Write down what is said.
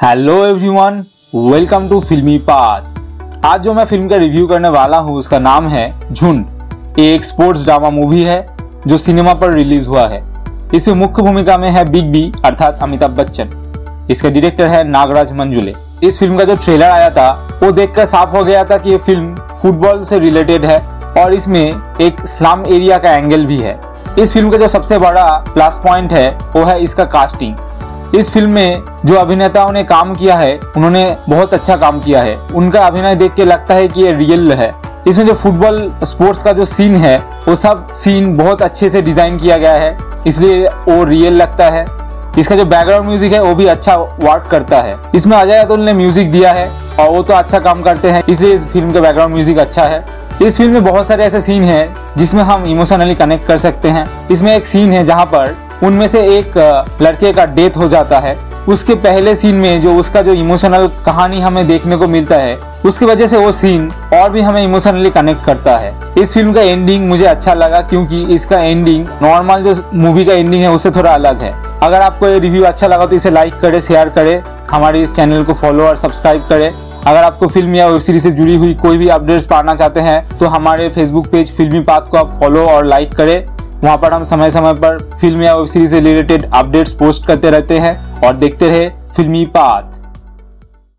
Hello everyone welcome to Filmy Path आज जो मैं फ़िल्म का रिव्यू करने वाला हूँ, उसका नाम है झुंड। एक स्पोर्ट्स ड्रामा मूवी है, जो सिनेमा पर रिलीज़ हुआ है। इसमें मुख्य भूमिका में है बिग बी अर्थात अमिताभ बच्चन। इसका डायरेक्टर है नागराज मंजुले। इस फ़िल्म का जो ट्रेलर आया था, वो देखकर साफ़ हो गया था कि ये फ़िल्म फुटबॉल से रिलेटेड है, और इसमें एक स्लम एरिया का एंगल भी है। इस फ़िल्म का जो सबसे बड़ा प्लस पॉइंट है, वो है इसका कास्टिंग इस फ़िल्म में जो अभिनेताओं ने काम किया है, उन्होंने बहुत अच्छा काम किया है। उनका अभिनय देख के लगता है कि ये रियल है। इसमें जो फुटबॉल स्पोर्ट्स का जो सीन है, वो सब सीन बहुत अच्छे से डिज़ाइन किया गया है। इसलिए वो रियल लगता है। इसका जो बैकग्राउंड म्यूज़िक है, वो भी अच्छा वर्क करता है। इसमें अजय अतुल ने म्यूज़िक दिया है, और वो तो अच्छा काम करते हैं, इसलिए इस फ़िल्म का बैकग्राउंड म्यूज़िक अच्छा है। इस फ़िल्म में बहुत सारे ऐसे सीन हैं, जिसमें हम इमोशनली कनेक्ट कर सकते हैं। इसमें एक सीन है जहाँ पर उनमें से एक लड़के का डेथ हो जाता है। उसके पहले सीन में जो उसका जो इमोशनल कहानी हमें देखने को मिलता है, उसकी वजह से वो सीन और भी हमें इमोशनली कनेक्ट करता है। इस फ़िल्म का एंडिंग मुझे अच्छा लगा क्योंकि इसका एंडिंग नॉर्मल जो मूवी का एंडिंग है, उससे थोड़ा अलग है। अगर आपको ये रिव्यू अच्छा लगा तो इसे लाइक करे शेयर करे। हमारे इस चैनल को फॉलो और सब्सक्राइब करे। अगर आपको फ़िल्म या वेब सीरीज़ से जुड़ी हुई कोई भी अपडेट्स पाना चाहते हैं तो हमारे फेसबुक पेज फिल्मी पाथ को आप फॉलो और लाइक करें। वहाँ पर हम समय समय पर फ़िल्म या वेब सीरीज़ से रिलेटेड अपडेट्स पोस्ट करते रहते हैं और देखते रहे फिल्मी पाथ